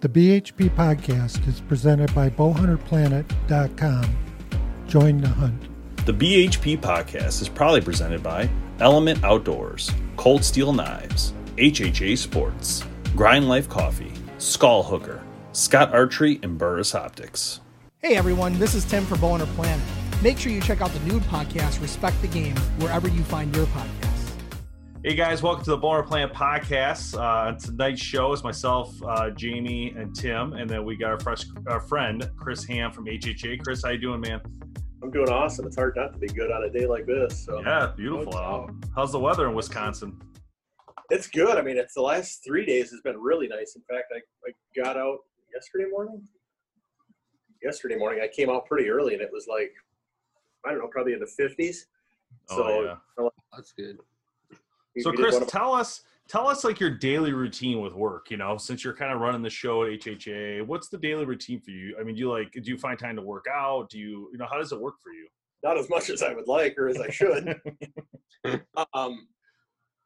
The BHP podcast is presented by bowhunterplanet.com. Join the hunt. The BHP podcast is proudly presented by Element Outdoors, Cold Steel Knives, HHA Sports, Grind Life Coffee, Skull Hooker, Scott Archery, and Burris Optics. Hey everyone, this is Tim for Bowhunter Planet. Make sure you check out the new podcast, Respect the Game, wherever you find your podcasts. Hey guys, welcome to the Bowhunter Planet podcast. Uh, tonight's show is myself, uh, Jamie, and Tim, and then we got our, fresh, our friend Chris Ham from HHA. Chris, how you doing, man? I'm doing awesome. It's hard not to be good on a day like this. So yeah, beautiful out. How's the weather in Wisconsin? It's good. I mean, it's the last three days has been really nice. In fact, I, I got out yesterday morning. Yesterday morning, I came out pretty early, and it was like I don't know, probably in the 50s. So oh, yeah. that's good. So Chris, tell us tell us like your daily routine with work, you know, since you're kind of running the show at HHA, what's the daily routine for you? I mean, do you like do you find time to work out? Do you you know how does it work for you? Not as much as I would like or as I should. um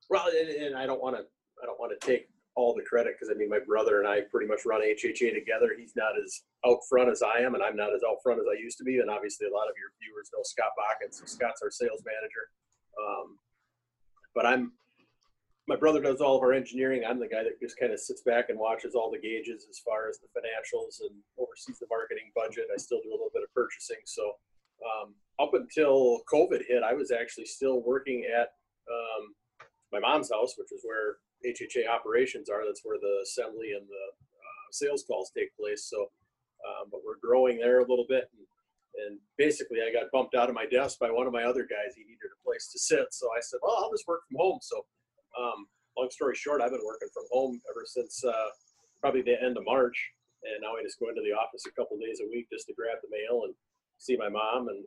well, and, and I don't want to I don't want to take all the credit because I mean my brother and I pretty much run HHA together. He's not as out front as I am, and I'm not as out front as I used to be. And obviously, a lot of your viewers know Scott Bakken, so Scott's our sales manager. Um, but I'm my brother does all of our engineering. I'm the guy that just kind of sits back and watches all the gauges as far as the financials and oversees the marketing budget. I still do a little bit of purchasing. So um, up until COVID hit, I was actually still working at um, my mom's house, which is where HHA operations are. That's where the assembly and the uh, sales calls take place. So, um, but we're growing there a little bit. And, and basically, I got bumped out of my desk by one of my other guys. He needed a place to sit. So I said, well, I'll just work from home. So um, long story short, I've been working from home ever since uh, probably the end of March, and now I just go into the office a couple days a week just to grab the mail and see my mom and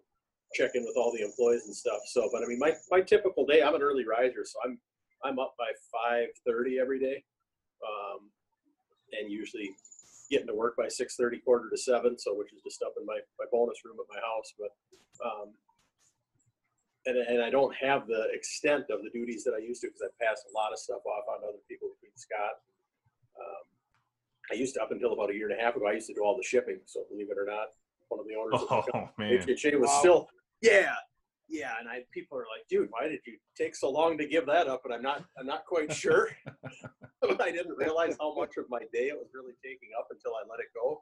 check in with all the employees and stuff. So, but I mean, my my typical day, I'm an early riser, so I'm I'm up by 5:30 every day, um, and usually getting to work by 6:30, quarter to seven. So, which is just up in my my bonus room at my house, but. Um, and, and I don't have the extent of the duties that I used to because I passed a lot of stuff off on other people between Scott. Um, I used to, up until about a year and a half ago, I used to do all the shipping. So believe it or not, one of the owners oh, of the man. HHA was wow. still, yeah, yeah. And I, people are like, dude, why did you take so long to give that up? And I'm not, I'm not quite sure. I didn't realize how much of my day it was really taking up until I let it go.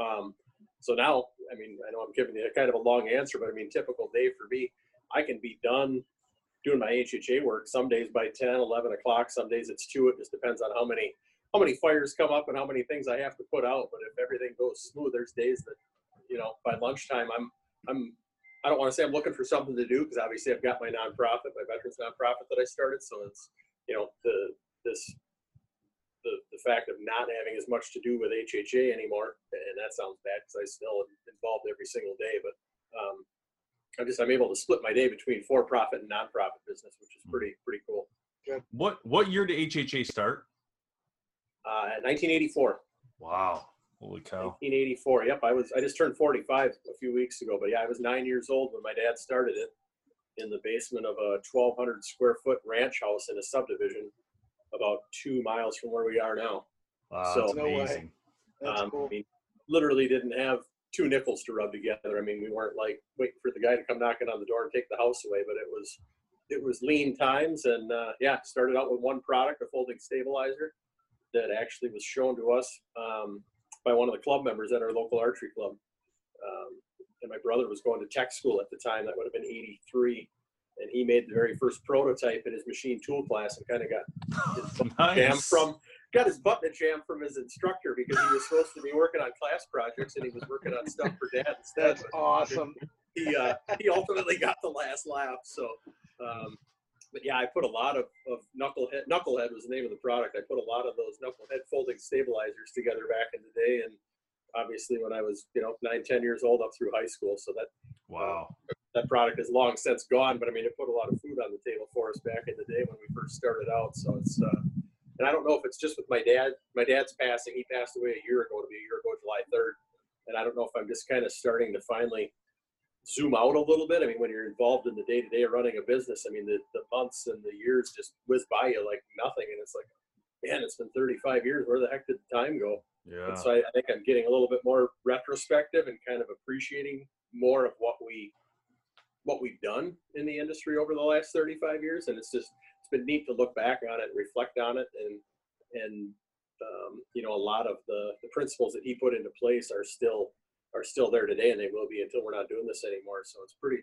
Um, so now, I mean, I know I'm giving you a kind of a long answer, but I mean, typical day for me I can be done doing my HHA work some days by 10, 11 o'clock. Some days it's two. It just depends on how many how many fires come up and how many things I have to put out. But if everything goes smooth, there's days that you know by lunchtime I'm I'm I don't want to say I'm looking for something to do because obviously I've got my nonprofit, my veterans nonprofit that I started. So it's you know the this the, the fact of not having as much to do with HHA anymore, and that sounds bad because I still am involved every single day, but I just I'm able to split my day between for-profit and non-profit business, which is pretty pretty cool. What what year did HHA start? Uh, 1984. Wow, holy cow! 1984. Yep, I was I just turned 45 a few weeks ago, but yeah, I was nine years old when my dad started it in the basement of a 1,200 square foot ranch house in a subdivision about two miles from where we are now. Wow, so, that's amazing. That's um, cool. I mean, literally didn't have two nickels to rub together. I mean, we weren't like waiting for the guy to come knocking on the door and take the house away, but it was it was lean times, and uh, yeah, started out with one product, a folding stabilizer, that actually was shown to us um, by one of the club members at our local archery club. Um, and my brother was going to tech school at the time. That would have been '83, and he made the very first prototype in his machine tool class, and kind of got nice. jam from got his button jam from his instructor because he was supposed to be working on class projects and he was working on stuff for dad instead. That's awesome. He uh, he ultimately got the last laugh. So, um, but yeah, I put a lot of, of knucklehead. Knucklehead was the name of the product. I put a lot of those knucklehead folding stabilizers together back in the day, and obviously when I was you know nine, ten years old up through high school. So that wow, uh, that product is long since gone. But I mean, it put a lot of food on the table for us back in the day when we first started out. So it's uh, and I don't know if it's just with my dad. My dad's passing. He passed away a year ago. To be a year ago, July third. And I don't know if I'm just kind of starting to finally zoom out a little bit. I mean, when you're involved in the day to day running a business, I mean, the, the months and the years just whiz by you like nothing. And it's like, man, it's been 35 years. Where the heck did the time go? yeah, And so I, I think I'm getting a little bit more retrospective and kind of appreciating more of what we what we've done in the industry over the last 35 years. And it's just been neat to look back on it, and reflect on it, and and um, you know a lot of the the principles that he put into place are still are still there today, and they will be until we're not doing this anymore. So it's pretty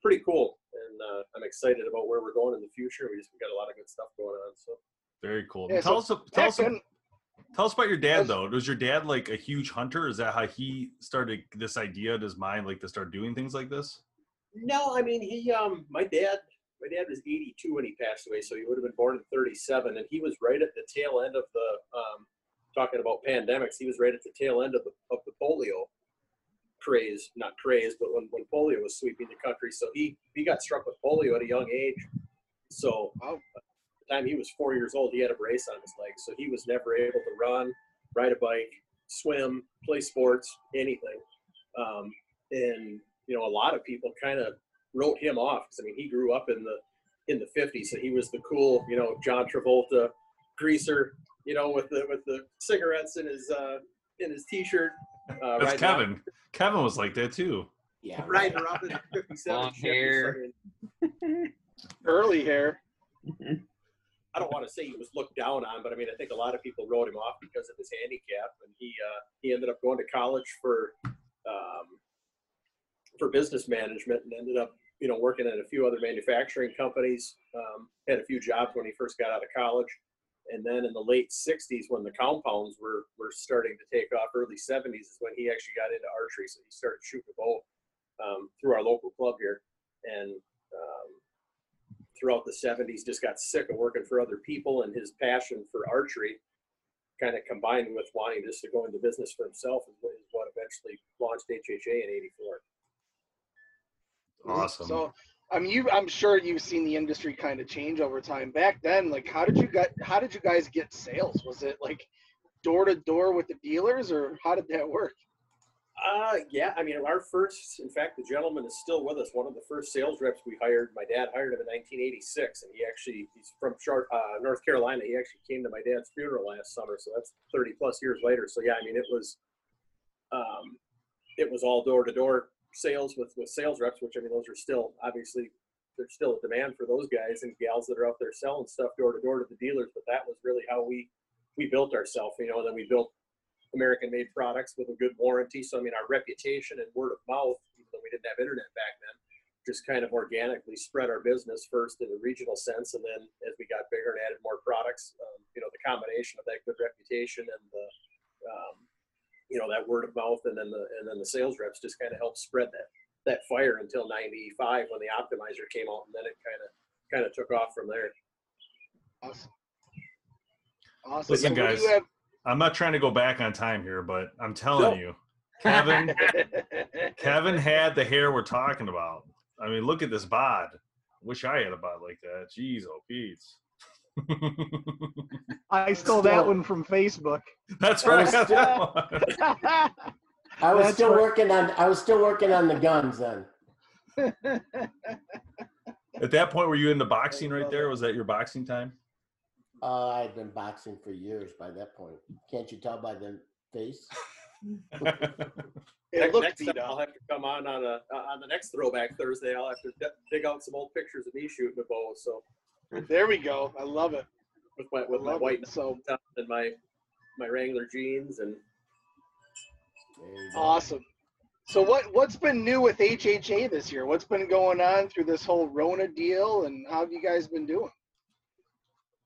pretty cool, and uh, I'm excited about where we're going in the future. We just we got a lot of good stuff going on. So very cool. Yeah, tell so us, tell us, then- tell us about your dad though. Was your dad like a huge hunter? Is that how he started this idea in his mind, like to start doing things like this? No, I mean he um my dad my dad was 82 when he passed away, so he would have been born in 37, and he was right at the tail end of the um talking about pandemics. He was right at the tail end of the of the polio craze, not craze, but when when polio was sweeping the country. So he he got struck with polio at a young age. So Wow. the time he was four years old, he had a brace on his leg, so he was never able to run, ride a bike, swim, play sports, anything. Um, and you know, a lot of people kind of wrote him off because I mean, he grew up in the in the '50s, so he was the cool, you know, John Travolta, greaser, you know, with the with the cigarettes in his uh, in his t-shirt. Uh, That's riding around- Kevin. Kevin was like that too. Yeah. riding around in a 57 Long hair. so, Early hair. I don't want to say he was looked down on, but I mean, I think a lot of people wrote him off because of his handicap, and he uh, he ended up going to college for um, for business management, and ended up you know working at a few other manufacturing companies. Um, had a few jobs when he first got out of college, and then in the late '60s, when the compounds were were starting to take off, early '70s is when he actually got into archery. So he started shooting a bow um, through our local club here, and um, throughout the 70s just got sick of working for other people and his passion for archery kind of combined with wanting just to go into business for himself is what, is what eventually launched HHA in 84. Awesome. So, I mean, you, I'm sure you've seen the industry kind of change over time. Back then, like, how did you get, how did you guys get sales? Was it like door to door with the dealers, or how did that work? Uh, yeah, I mean, our first, in fact, the gentleman is still with us. One of the first sales reps we hired, my dad hired him in 1986, and he actually, he's from Char- uh, North Carolina. He actually came to my dad's funeral last summer, so that's 30 plus years later. So yeah, I mean, it was, um, it was all door to door sales with with sales reps, which I mean, those are still obviously there's still a demand for those guys and gals that are out there selling stuff door to door to the dealers. But that was really how we we built ourselves, you know. And then we built American-made products with a good warranty. So I mean, our reputation and word of mouth, even though we didn't have internet back then, just kind of organically spread our business first in a regional sense, and then as we got bigger and added more products, um, you know, the combination of that good reputation and the um, you know that word of mouth and then the and then the sales reps just kind of helped spread that that fire until 95 when the optimizer came out and then it kind of kind of took off from there Awesome. Awesome. Listen, So guys. have- I'm not trying to go back on time here, but I'm telling you, Kevin, Kevin had the hair we're talking about. I mean, look at this bod. Wish I had a bod like that. Jeez, oh Pete's. I stole that one from Facebook. That's right. I got still- I was still right. working on I was still working on the guns then. At that point, were you into boxing right there? Was that your boxing time? Uh, I had been boxing for years by that point. Can't you tell by the face? It next, looked next time. I'll have to come on on a uh, on the next throwback Thursday. I'll have to d- dig out some old pictures of me shooting a bow. So There we go. I love it. with my I with my white it. So top and my my Wrangler jeans and awesome. So what what's been new with HHA this year? What's been going on through this whole Rona deal, and how have you guys been doing?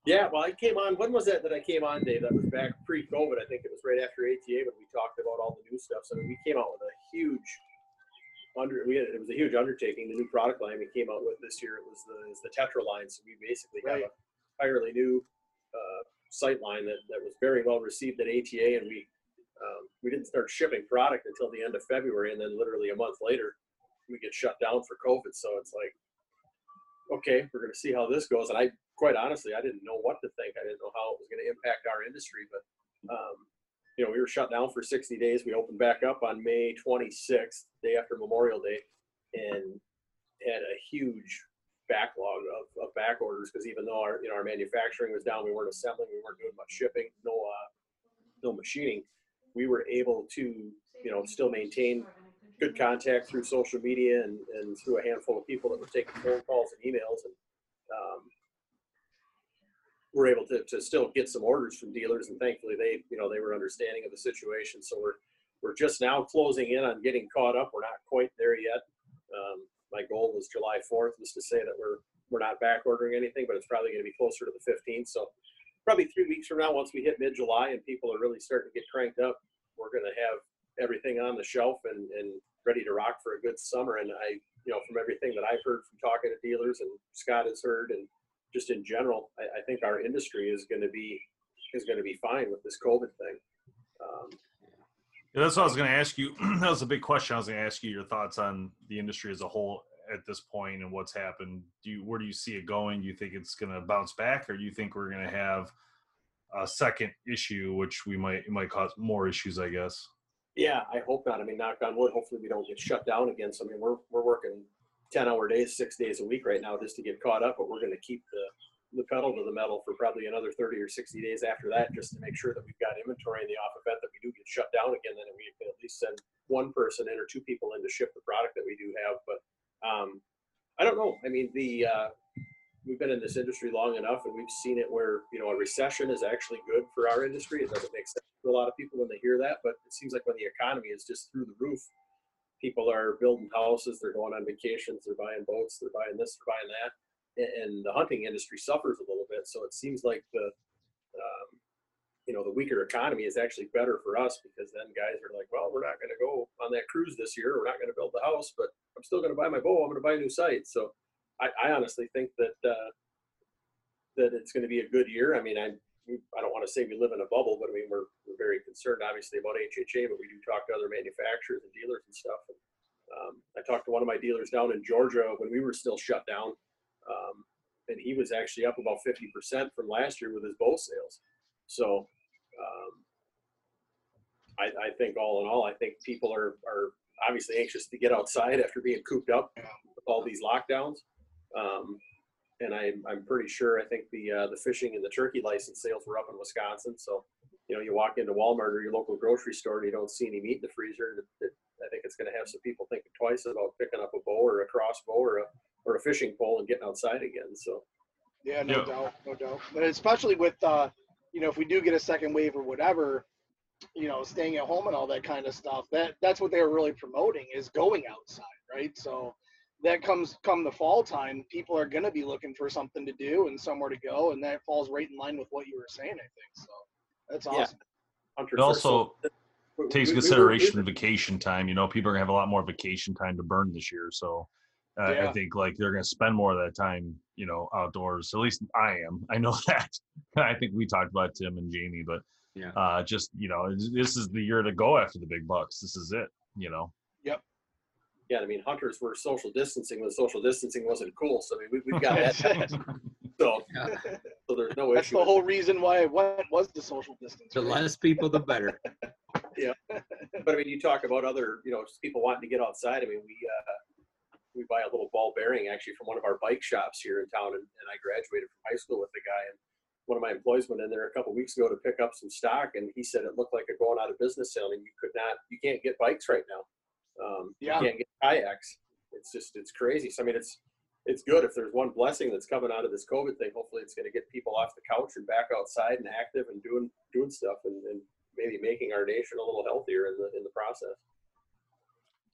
yeah. Well, I came on. When was that that I came on, Dave? That was back pre-COVID. I think it was right after ATA when we talked about all the new stuff. So I mean, we came out with a huge under. We had, it was a huge undertaking. The new product line we came out with this year it was the is the Tetra line. So we basically have Right. a entirely new uh, sight line that, that was very well received at ATA, and we um, we didn't start shipping product until the end of February, and then literally a month later, we get shut down for COVID. So it's like, okay, we're going to see how this goes. And I, quite honestly, I didn't know what to think. I didn't know how it was going to impact our industry. But um, you know, we were shut down for 60 days. We opened back up on May 26th, day after Memorial Day, and had a huge backlog of, of back orders because even though our you know our manufacturing was down, we weren't assembling, we weren't doing much shipping, no uh, no machining. We were able to you know still maintain good contact through social media and, and through a handful of people that were taking phone calls and emails and um, we're able to, to still get some orders from dealers and thankfully they you know they were understanding of the situation. So we're we're just now closing in on getting caught up. We're not quite there yet. Um, my goal was july 4th was to say that we're we're not back ordering anything but it's probably going to be closer to the 15th so probably three weeks from now once we hit mid-july and people are really starting to get cranked up we're going to have everything on the shelf and, and ready to rock for a good summer. And i you know from everything that i've heard from talking to dealers and scott has heard and just in general, I, I think our industry is going to be is going to be fine with this COVID thing. Um, Yeah, that's what I was going to ask you. that was a big question. I was going to ask you your thoughts on the industry as a whole at this point and what's happened. Do you, where do you see it going? Do you think it's going to bounce back, or do you think we're going to have a second issue, which we might it might cause more issues? I guess. yeah, I hope not. I mean, knock on wood. Hopefully, we don't get shut down again. So, I mean, we're we're working ten hour days, six days a week right now just to get caught up. But we're going to keep the the pedal to the metal for probably another 30 or 60 days after that, just to make sure that we've got inventory in the off event that we do get shut down again. Then we can at least send one person in or two people in to ship the product that we do have. But um, I don't know. I mean, the uh, we've been in this industry long enough, and we've seen it where you know a recession is actually good for our industry. It doesn't make sense to a lot of people when they hear that, but it seems like when the economy is just through the roof, people are building houses, they're going on vacations, they're buying boats, they're buying this, they're buying that, and, the hunting industry suffers a little bit. So it seems like the um, you know the weaker economy is actually better for us because then guys are like, well, we're not going to go on that cruise this year. We're not going to build the house, but I'm still going to buy my bow. I'm going to buy a new sight. So I, I honestly think that uh, that it's going to be a good year. I mean, I I don't want to say we live in a bubble, but I mean we're very concerned obviously about HHA, but we do talk to other manufacturers and dealers and stuff. And, um, I talked to one of my dealers down in Georgia when we were still shut down, um, and he was actually up about 50% from last year with his bow sales. So um, I, I think all in all, I think people are, are obviously anxious to get outside after being cooped up with all these lockdowns. Um, and I, I'm pretty sure I think the uh, the fishing and the turkey license sales were up in Wisconsin. So, you know, you walk into Walmart or your local grocery store and you don't see any meat in the freezer. It, it, I think it's going to have some people thinking twice about picking up a bow or a crossbow or a or a fishing pole and getting outside again. So, Yeah, no Yeah. doubt, no doubt. But especially with uh, you know, if we do get a second wave or whatever, you know, staying at home and all that kind of stuff. That that's what they were really promoting is going outside, right? So that comes come the fall time, people are gonna be looking for something to do and somewhere to go, and that falls right in line with what you were saying, I think. So that's awesome. Hunter It also we- takes we- we were- consideration vacation time. You know, people are gonna have a lot more vacation time to burn this year, so. Uh, Yeah. I think like they're going to spend more of that time, you know, outdoors. At least I am. I know that. I think we talked about Tim and Jamie, but Yeah. uh, just you know, this is the year to go after the big bucks. This is it. You know. Yep. Yeah, I mean, hunters were social distancing when social distancing wasn't cool. So I mean, we, we've got that. down. so, so there's no That's issue. the whole reason why it went was the social distance. The right? less people, the better. Yeah, but I mean, you talk about other, you know, just people wanting to get outside. I mean, we uh, we buy a little ball bearing actually from one of our bike shops here in town, and, and I graduated from high school with the guy, and one of my employees went in there a couple weeks ago to pick up some stock, and he said it looked like a going out of business sale, and you could not, you can't get bikes right now. Um, Yeah. You can't get kayaks. It's just, it's crazy. So I mean, it's it's good if there's one blessing that's coming out of this COVID thing. Hopefully, it's going to get people off the couch and back outside and active and doing doing stuff, and, and maybe making our nation a little healthier in the in the process.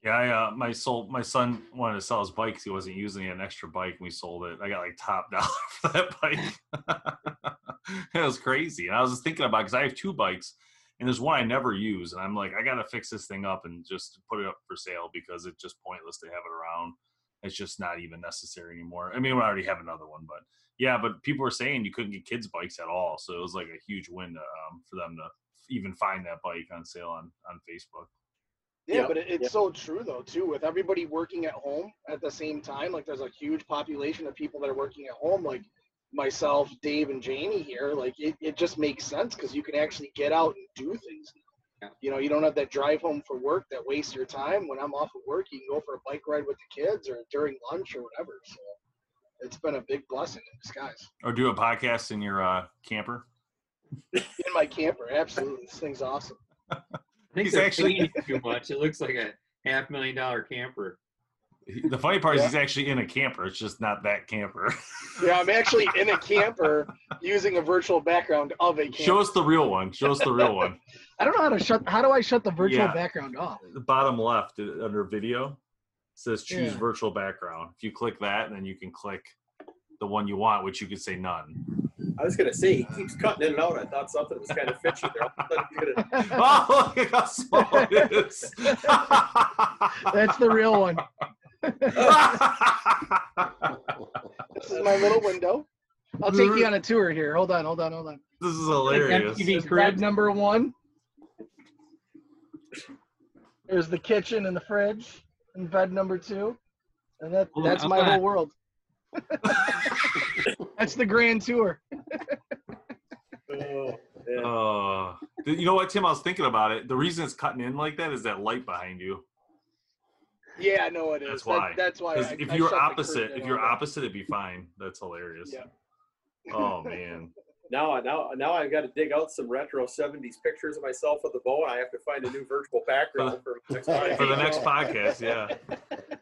Yeah, I, uh, my sold my son wanted to sell his bike 'cause he wasn't using it, an extra bike, and we sold it. I got like top dollar for that bike. it was crazy. And I was just thinking about because I have two bikes, and there's one I never use, and I'm like, I got to fix this thing up and just put it up for sale because it's just pointless to have it around. It's just not even necessary anymore. I mean, we already have another one, but yeah, but people were saying you couldn't get kids bikes at all, so it was like a huge win to, um, for them to even find that bike on sale on on Facebook. Yeah, Yeah, but it, it's yeah. so true though too. With everybody working at home at the same time, like there's a huge population of people that are working at home, like myself, Dave, and Jamie here. Like it, it just makes sense because you can actually get out and do things. Yeah. You know, you don't have that drive home for work that wastes your time. When I'm off of work, you can go for a bike ride with the kids or during lunch or whatever. So it's been a big blessing in disguise. Or do a podcast in your uh, camper. In my camper, absolutely, this thing's awesome. I think He's actually- too much. It looks like a half million dollar camper. The funny part is he's actually in a camper. It's just not that camper. Yeah, I'm actually in a camper using a virtual background of a camper. Show us the real one. Show us the real one. I don't know how to shut. How do I shut the virtual Yeah. background off? The bottom left uh, under video says choose Yeah. virtual background. If you click that, then you can click the one you want, which you could say none. I was gonna say he keeps cutting in and out. I thought something was kind of fishy there. All of a sudden he's gonna- oh, look at how small it is. That's the real one. This is my little window. I'll take you on a tour here. Hold on, hold on, hold on. this is hilarious. MTV There's bed crib. number one. There's the kitchen and the fridge, and bed number two, and that Hold that's I'm my gonna- whole world. that's the grand tour. Oh, yeah. Uh, you know what, Tim? I was thinking about it. The reason it's cutting in like that is that light behind you. Yeah, I know it is. That's That- why. that's why. Because I, if I you're opposite, if you're opposite, it'd be fine. That's hilarious. Yeah. Oh man. Now, now, now I've got to dig out some retro '70s pictures of myself with the bow, and I have to find a new virtual background for next time. For the next podcast, yeah.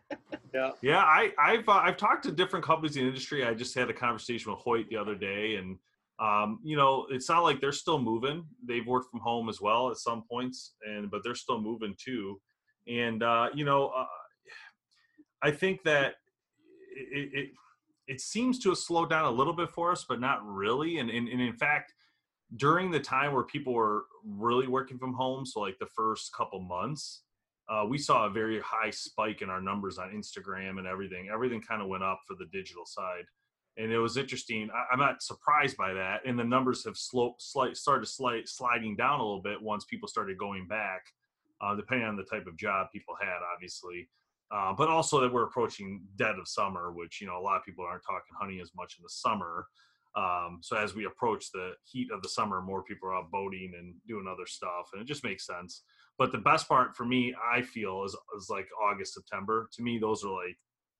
Yeah. Yeah, I, I've uh, I've talked to different companies in the industry. I just had a conversation with Hoyt the other day, and um, you know, it's not like they're still moving. They've worked from home as well at some points, and but they're still moving too. And uh, you know, uh, I think that it, it it seems to have slowed down a little bit for us, but not really. And, and, and in fact, during the time where people were really working from home, so like the first couple months, uh, we saw a very high spike in our numbers on Instagram and everything. Everything kind of went up for the digital side, and it was interesting. I, I'm not surprised by that, and the numbers have slow, slight, started slight, sliding down a little bit once people started going back, uh, depending on the type of job people had, obviously. Uh, but also that we're approaching dead of summer, which you know a lot of people aren't talking hunting as much in the summer. Um, so as we approach the heat of the summer, more people are out boating and doing other stuff, and it just makes sense. But the best part for me, I feel, is, is like August, September. To me, those are like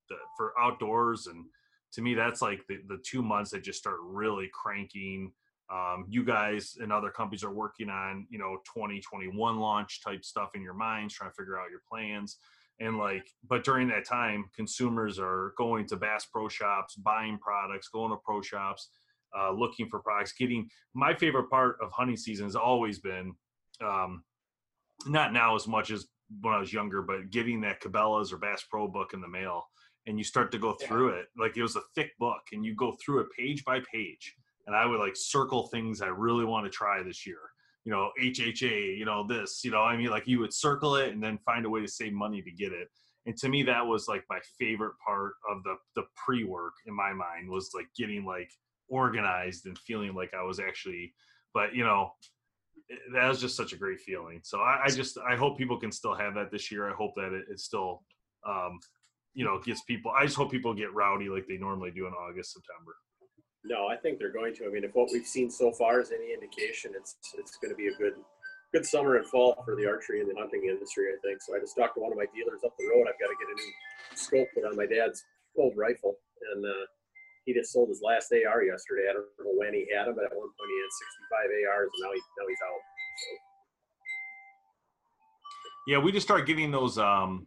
the, for outdoors, and to me, that's like the, the two months that just start really cranking. Um, you guys and other companies are working on, you know, 2021 launch type stuff in your minds, trying to figure out your plans. And like, but during that time, consumers are going to Bass Pro Shops, buying products, going to pro shops, uh, looking for products. Getting my favorite part of hunting season has always been, um, not now as much as when I was younger, but getting that Cabela's or Bass Pro book in the mail, and you start to go through it. Like it was a thick book, and you go through it page by page. And I would like circle things I really want to try this year you know, HHA, you know, this, you know, I mean, like you would circle it and then find a way to save money to get it. And to me, that was like my favorite part of the the pre work in my mind was like getting like organized and feeling like I was actually, but you know, that was just such a great feeling. So I, I just I hope people can still have that this year. I hope that it, it still, um, you know, gets people. I just hope people get rowdy like they normally do in August, September. No, I think they're going to. I mean, if what we've seen so far is any indication, it's it's going to be a good good summer and fall for the archery and the hunting industry. I think. So I just talked to one of my dealers up the road. I've got to get a new scope put on my dad's old rifle, and uh, he just sold his last AR yesterday. I don't know when he had him, but at one point he had 65 ARs, and now he now he's out. So. Yeah, we just started getting those um,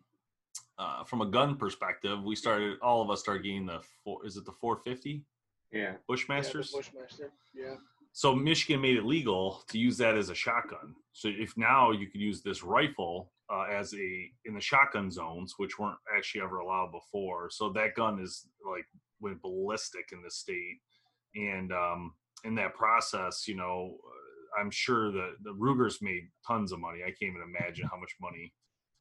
uh, from a gun perspective. We started all of us started getting the four. Is it the 450? Yeah, Bushmasters. Yeah, Bushmaster. Yeah. So Michigan made it legal to use that as a shotgun. So if now you could use this rifle uh, as a in the shotgun zones, which weren't actually ever allowed before. So that gun is like went ballistic in the state, and um, in that process, you know, uh, I'm sure that the Rugers made tons of money. I can't even imagine how much money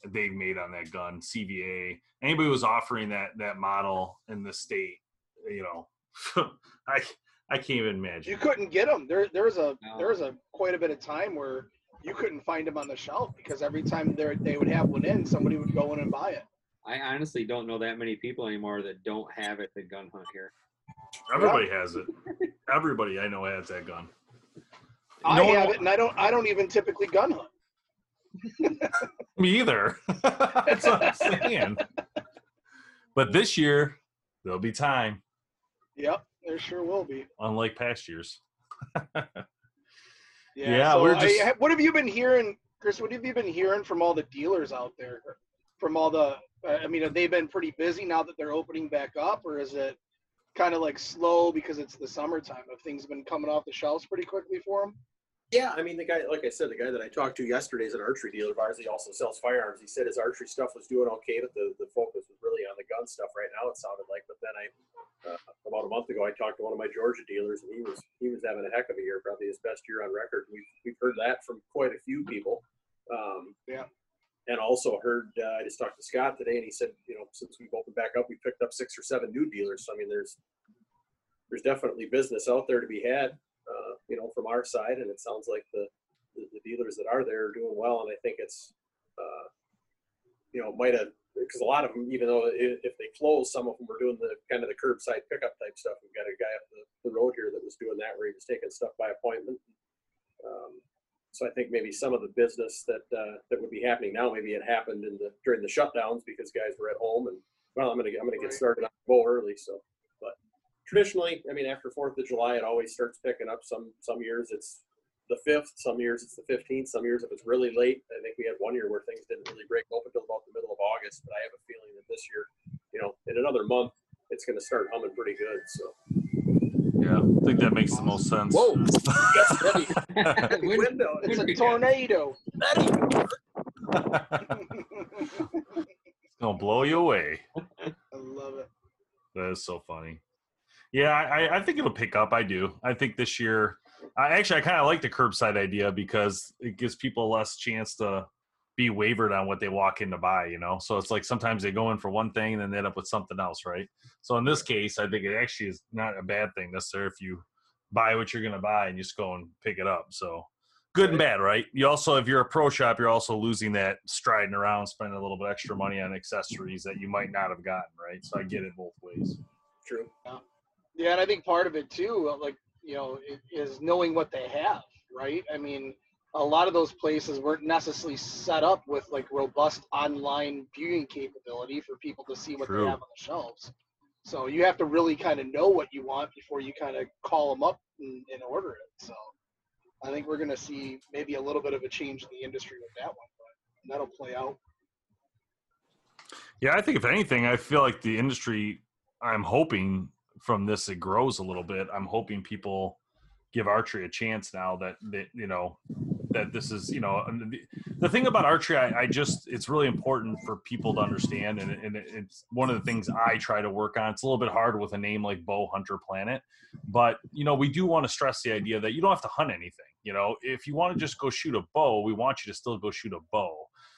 they've made on that gun. CVA, anybody was offering that that model in the state, you know, I I can't even imagine. You couldn't get them. There, there's a no. there's a quite a bit of time where you couldn't find them on the shelf because every time they they would have one in, somebody would go in and buy it. I honestly don't know that many people anymore that don't have it The gun hunt here. Everybody has it. Everybody I know has that gun. I no have it, and I don't. I don't even typically gun hunt. Me either. That's what I'm saying. But this year, there'll be time. Yep. There sure will be. Unlike past years. yeah. yeah so we're just... I, what have you been hearing, Chris? What have you been hearing from all the dealers out there? From all the, uh, I mean, have they been pretty busy now that they're opening back up, or is it kind of like slow because it's the summertime? Have things been coming off the shelves pretty quickly for them? Yeah, I mean the guy, like I said, the guy that I talked to yesterday is an archery dealer of ours. He also sells firearms. He said his archery stuff was doing okay, but the, the focus was really on the gun stuff right now. It sounded like, but then I uh, about a month ago I talked to one of my Georgia dealers, and he was he was having a heck of a year, probably his best year on record. We've we've heard that from quite a few people. Um, yeah. And also heard uh, I just talked to Scott today, and he said, you know, since we've opened back up, we picked up six or seven new dealers. So I mean, there's there's definitely business out there to be had, you know, from our side, and it sounds like the the, the dealers that are there are doing well, and I think it's, uh, you know, might have because a lot of them, even though if they close, some of them were doing the kind of the curbside pickup type stuff. We've got a guy up the, the road here that was doing that, where he was taking stuff by appointment. Um, so I think maybe some of the business that uh, that would be happening now, maybe it happened in the during the shutdowns because guys were at home and well, I'm gonna I'm gonna get started on the bow early. So, traditionally, I mean, after Fourth of July, it always starts picking up. Some some years it's the fifth. Some years it's the fifteenth. Some years if it's really late, I think we had one year where things didn't really break open until about the middle of August. But I have a feeling that this year, you know, in another month, it's going to start humming pretty good. So. Yeah, I think that makes the most sense. Whoa! window. It's a tornado. it's gonna blow you away. I love it. That is so funny. Yeah, I, I think it'll pick up. I do. I think this year I actually I kind of like the curbside idea because it gives people less chance to be wavered on what they walk in to buy, you know. So it's like sometimes they go in for one thing and then they end up with something else, right? So in this case, I think it actually is not a bad thing necessarily if you buy what you're gonna buy and just go and pick it up. So good and bad, right? You also, if you're a pro shop, you're also losing that striding around, spending a little bit extra money on accessories that you might not have gotten, right? So I get it both ways. True. Yeah. Yeah, and I think part of it too, uh, like you know, is knowing what they have, right? I mean, a lot of those places weren't necessarily set up with like robust online viewing capability for people to see what True. they have on the shelves. So you have to really kind of know what you want before you kind of call them up and, and order it. So I think we're going to see maybe a little bit of a change in the industry with that one, but that'll play out. Yeah, I think if anything, I feel like the industry. I'm hoping from this it grows a little bit. I'm hoping people give archery a chance now that that you know that this is you know the, the thing about archery I, I, just it's really important for people to understand and, and it's one of the things i try to work on. It's a little bit hard with a name like bow hunter planet but you know we do want to stress the idea that you don't have to hunt anything you know? If you want to just go shoot a bow we want you to still go shoot a bow.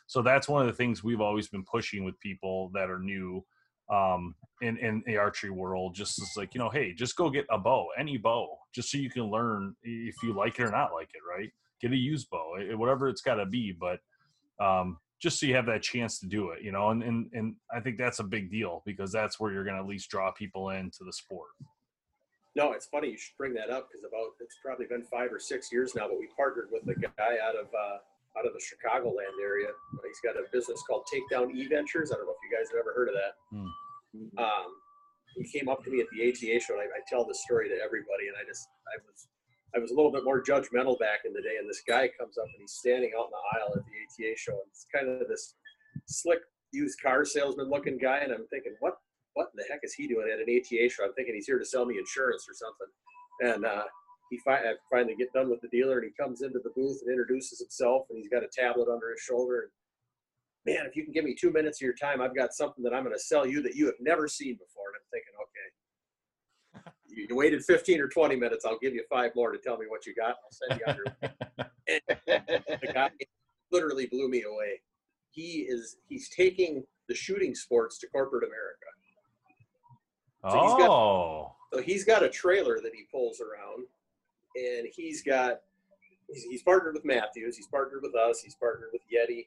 So that's one of the things we've always been pushing with people that are new um, in in the archery world. Just like you know, hey, just go get a bow, any bow, just so you can learn if you like it or not like it. Right? Get a used bow, whatever it's got to be, but um, just so you have that chance to do it. You know, and and and I think that's a big deal because that's where you're going to at least draw people into the sport. No, it's funny you should bring that up because about it's probably been five or six years now, but we partnered with a guy out of uh, out of the Chicagoland area. He's got a business called Takedown E Ventures. I don't know if you guys have ever heard of that. Mm. Um, he came up to me at the ATA show, and I, I tell this story to everybody, and I just I was I was a little bit more judgmental back in the day, and this guy comes up and he's standing out in the aisle at the ATA show, and it's kind of this slick used car salesman looking guy, and I'm thinking, what what in the heck is he doing at an ATA show? I'm thinking he's here to sell me insurance or something, and uh, he fi- I finally get done with the dealer, and he comes into the booth and introduces himself, and he's got a tablet under his shoulder. And man, if you can give me two minutes of your time, I've got something that I'm going to sell you that you have never seen before. And I'm thinking, okay, you, waited 15 or 20 minutes. I'll give you five more to tell me what you got. I'll send you under. and the guy literally blew me away. He is he's taking the shooting sports to corporate America. So he's got- oh, So he's got a trailer that he pulls around, and he's got he's, he's partnered with Mathews. He's partnered with us. He's partnered with Yeti.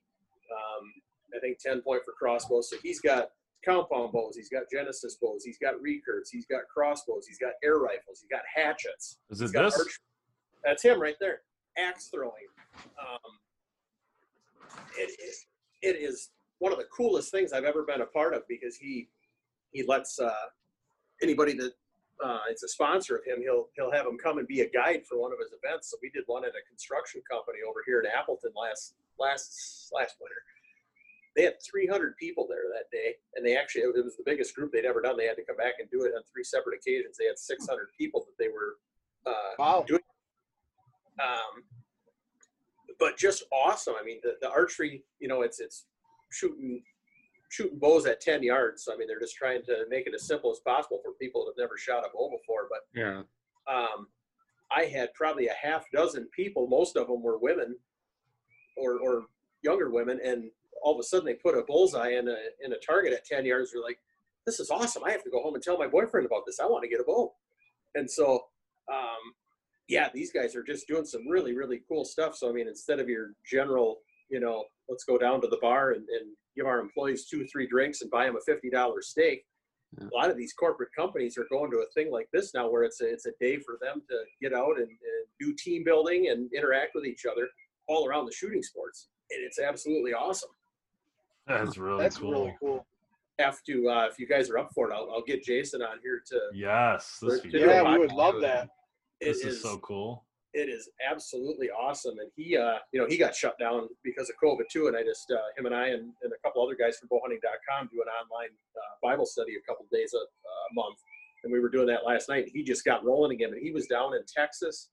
Um, I think TenPoint for crossbows. So he's got compound bows. He's got Genesis bows. He's got recurves. He's got crossbows. He's got air rifles. He's got hatchets. is it this? arch- That's him right there. Axe throwing. Um, it, it, it is one of the coolest things I've ever been a part of because he he lets uh, anybody that uh, it's a sponsor of him. He'll he'll have him come and be a guide for one of his events. So we did one at a construction company over here in Appleton last last last winter. They had 300 people there that day, and they actually it was the biggest group they'd ever done. They had to come back and do it on three separate occasions. They had 600 people that they were uh, Wow. doing. Um, but just awesome. I mean, the, the archery, you know, it's it's shooting shooting bows at 10 yards. So I mean, they're just trying to make it as simple as possible for people that have never shot a bow before. But Yeah. um, I had probably a half dozen people. Most of them were women or, or younger women, and all of a sudden they put a bullseye in a in a target at 10 yards. They're like, "This is awesome! I have to go home and tell my boyfriend about this. I want to get a bow." And so, um, yeah, these guys are just doing some really really cool stuff. So I mean, instead of your general, you know, let's go down to the bar and, and give our employees two three drinks and buy them a fifty dollar steak Yeah. a lot of these corporate companies are going to a thing like this now where it's a, it's a day for them to get out and, and do team building and interact with each other all around the shooting sports and it's absolutely awesome That's really That's cool. really cool. have to uh, if you guys are up for it I'll, I'll get jason on here to Yes, this would be Yeah, Yeah, we would love that. it This is is so cool. It is absolutely awesome. And he, uh, you know, he got shut down because of COVID too. And I just, uh, him and I and, and a couple other guys from bowhunting.com do an online uh, Bible study a couple days a, a month. And we were doing that last night. He just got rolling again. And he was down in Texas,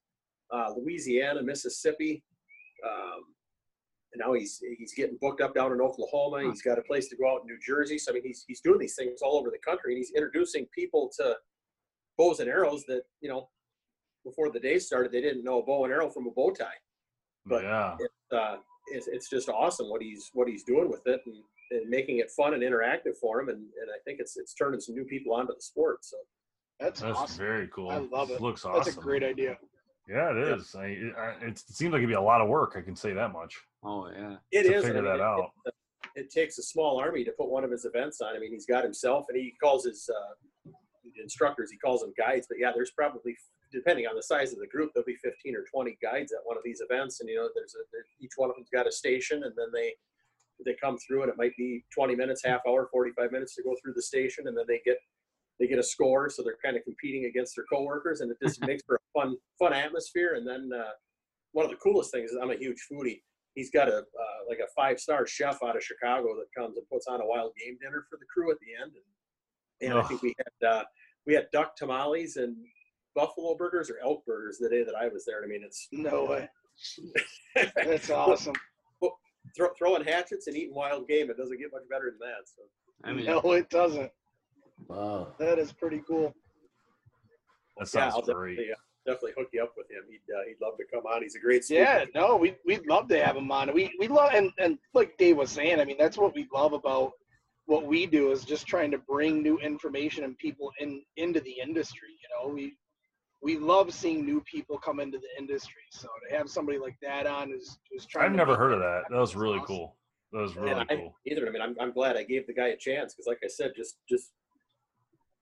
uh, Louisiana, Mississippi. Um, and now he's he's getting booked up down in Oklahoma. He's got a place to go out in New Jersey. So I mean, he's he's doing these things all over the country, and he's introducing people to bows and arrows that you know before the day started they didn't know a bow and arrow from a bow tie. But yeah. It's uh, it's, it's just awesome what he's what he's doing with it and, and making it fun and interactive for him. And, and I think it's it's turning some new people onto the sport. So That's, That's awesome. very cool. I love it. Looks awesome. That's a great idea. Yeah, it is. Yeah. I, it, I- it seems like it'd be a lot of work. I can say that much. Oh yeah. it To is. figure I mean, that it- out. It, it takes a small army to put one of his events on. I mean, he's got himself, and he calls his uh, instructors. He calls them guides. But yeah, there's probably depending on the size of the group, there'll be 15 or 20 guides at one of these events, and you know, there's a there, each one of them's got a station, and then they they come through, and it might be 20 minutes, half hour, 45 minutes to go through the station, and then they get they get a score, so they're kind of competing against their coworkers, and it just makes for a fun fun atmosphere. And then uh, one of the coolest things is I'm a huge foodie. He's got a uh, like a five star chef out of Chicago that comes and puts on a wild game dinner for the crew at the end, and, and I think we had uh, we had duck tamales and buffalo burgers or elk burgers the day that I was there. I mean, it's No way. That's awesome. throw, throwing hatchets and eating wild game. It doesn't get much better than that. So I mean, No, it doesn't. Wow. That is pretty cool. That yeah, sounds I'll great. definitely, uh, definitely hook you up with him. He'd uh, he'd love to come on. He's a great speaker. Yeah, no, we we'd love to have him on. We we love and and like Dave was saying, I mean that's what we love about what we do is just trying to bring new information and people in into the industry. You know, we we love seeing new people come into the industry. So to have somebody like that on who's who's trying. I've never heard of that that. That was really awesome. cool. That was And really I, cool. either. I mean, I'm, I'm glad I gave the guy a chance because, like I said, just just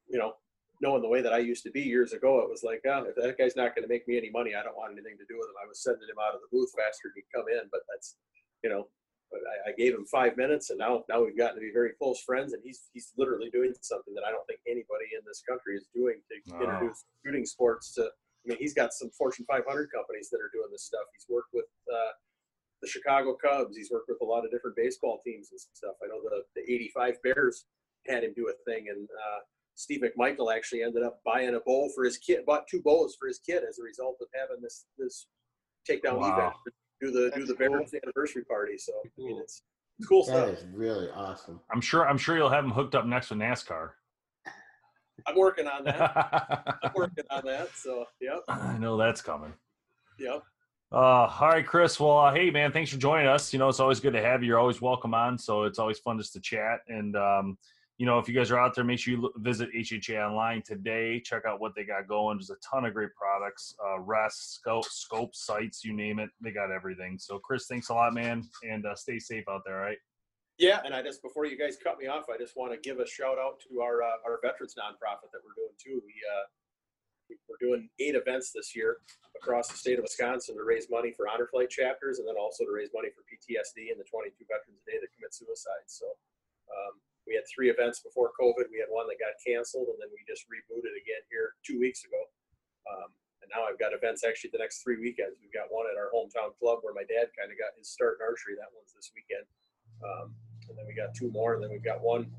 you know, knowing the way that I used to be years ago, it was like, oh, if that guy's not going to make me any money, I don't want anything to do with him. I was sending him out of the booth faster than he'd come in. But that's, you know, but I, I, gave him five minutes, and now now we've gotten to be very close friends. And he's he's literally doing something that I don't think anybody in this country is doing to oh. introduce shooting sports to. I mean, he's got some Fortune 500 companies that are doing this stuff. He's worked with uh, the Chicago Cubs. He's worked with a lot of different baseball teams and stuff. I know the the '85 Bears had him do a thing, and uh, Steve McMichael actually ended up buying a bowl for his kid, bought two bowls for his kid as a result of having this this takedown wow. event. Do the That's do the Bears cool. anniversary party. So I mean, it's, it's cool that stuff. That is really awesome. I'm sure. I'm sure you'll have them hooked up next with NASCAR. I'm working on that. I'm working on that. So yep. I know that's coming. Yep. Uh, all right, Chris. Well, uh, hey, man, thanks for joining us. You know, it's always good to have you. You're always welcome on. So it's always fun just to chat. And um, you know, if you guys are out there, make sure you visit HHA online today. Check out what they got going. There's a ton of great products, uh, rests, scope, scope sites, you name it. They got everything. So, Chris, thanks a lot, man, and uh, stay safe out there. Right? Yeah, and I just before you guys cut me off, I just want to give a shout out to our uh, our veterans nonprofit that we're doing too. We uh, we're doing eight events this year across the state of Wisconsin to raise money for honor flight chapters, and then also to raise money for PTSD and the 22 veterans a day that commit suicide. So. Um, we had three events before COVID. We had one that got canceled, and then we just rebooted again here two weeks ago. Um, and now I've got events actually the next three weekends. We've got one at our hometown club where my dad kind of got his start in archery. That one's this weekend. Um, and then we got two more, and then we've got one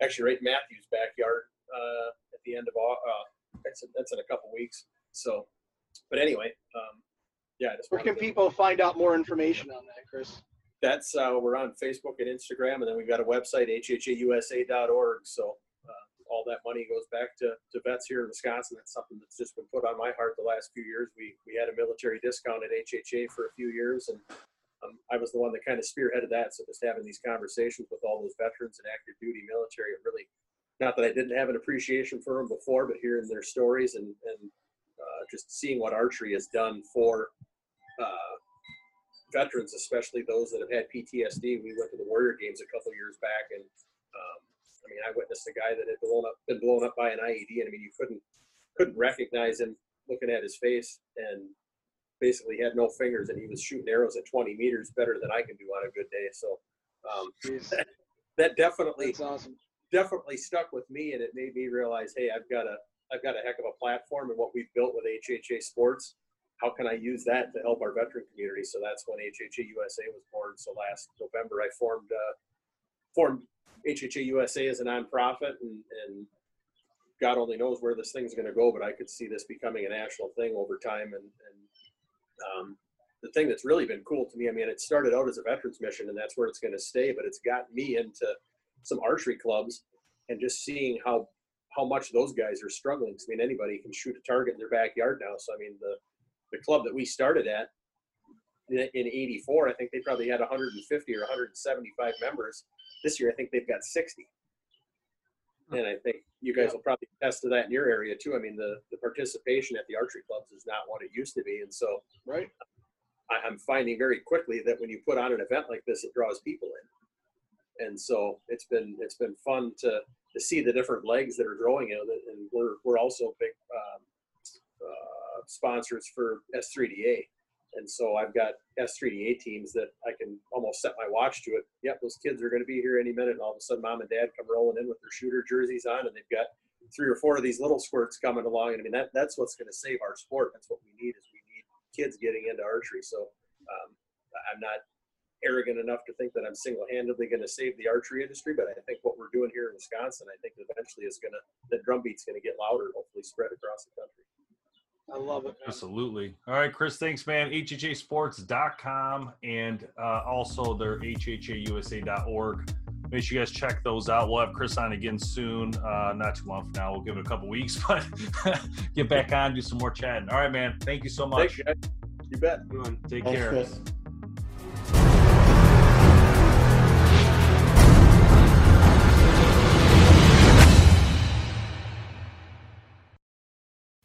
actually right in Mathews backyard uh, at the end of uh, that's, that's in a couple weeks. So, but anyway, um, yeah. Where can people find out more information on that, Chris? That's uh, we're on Facebook and Instagram, and then we've got a website hhausa.org. So uh, all that money goes back to, to vets here in Wisconsin. That's something that's just been put on my heart the last few years. We we had a military discount at HHA for a few years, and um, I was the one that kind of spearheaded that. So just having these conversations with all those veterans and active duty military, it really not that I didn't have an appreciation for them before, but hearing their stories and and uh, just seeing what archery has done for uh, veterans, especially those that have had PTSD. We went to the Warrior Games a couple years back, and um, I mean, I witnessed a guy that had blown up, been blown up by an IED, and I mean, you couldn't couldn't recognize him looking at his face, and basically had no fingers, and he was shooting arrows at 20 meters better than I can do on a good day. So um, that, that definitely awesome. definitely stuck with me, and it made me realize, hey, I've got a I've got a heck of a platform, and what we've built with HHA Sports how can I use that to help our veteran community? So that's when HHA USA was born. So last November, I formed uh, formed HHA USA as a nonprofit, and, and God only knows where this thing's going to go, but I could see this becoming a national thing over time. And, and um, the thing that's really been cool to me, I mean, it started out as a veterans mission, and that's where it's going to stay. But it's got me into some archery clubs, and just seeing how how much those guys are struggling. I mean, anybody can shoot a target in their backyard now. So I mean, the the club that we started at in 84 i think they probably had 150 or 175 members. This year i think they've got 60 and i think you guys will probably attest to that in your area too. I mean the, the participation at the archery clubs is not what it used to be. And so right. I, am finding very quickly that when you put on an event like this it draws people in. And so it's been it's been fun to to see the different legs that are growing in it. And we're we're also big um, uh, sponsors for S3DA. And so I've got S3DA teams that I can almost set my watch to it. Yep, those kids are going to be here any minute. And all of a sudden, mom and dad come rolling in with their shooter jerseys on, and they've got three or four of these little squirts coming along. And I mean, that, that's what's going to save our sport. That's what we need is we need kids getting into archery. So um, I'm not arrogant enough to think that I'm single-handedly going to save the archery industry, but I think what we're doing here in Wisconsin, I think eventually is going to the drumbeat's going to get louder, hopefully spread across the country. I love it. Man. Absolutely. All right, Chris, thanks, man. HHAsports.com and uh, also their HHAUSA.org. Make sure you guys check those out. We'll have Chris on again soon. Uh, not too long from now. We'll give it a couple weeks, but get back on, do some more chatting. All right, man. Thank you so much. Thanks, you bet. Take Thanks, care. Chris.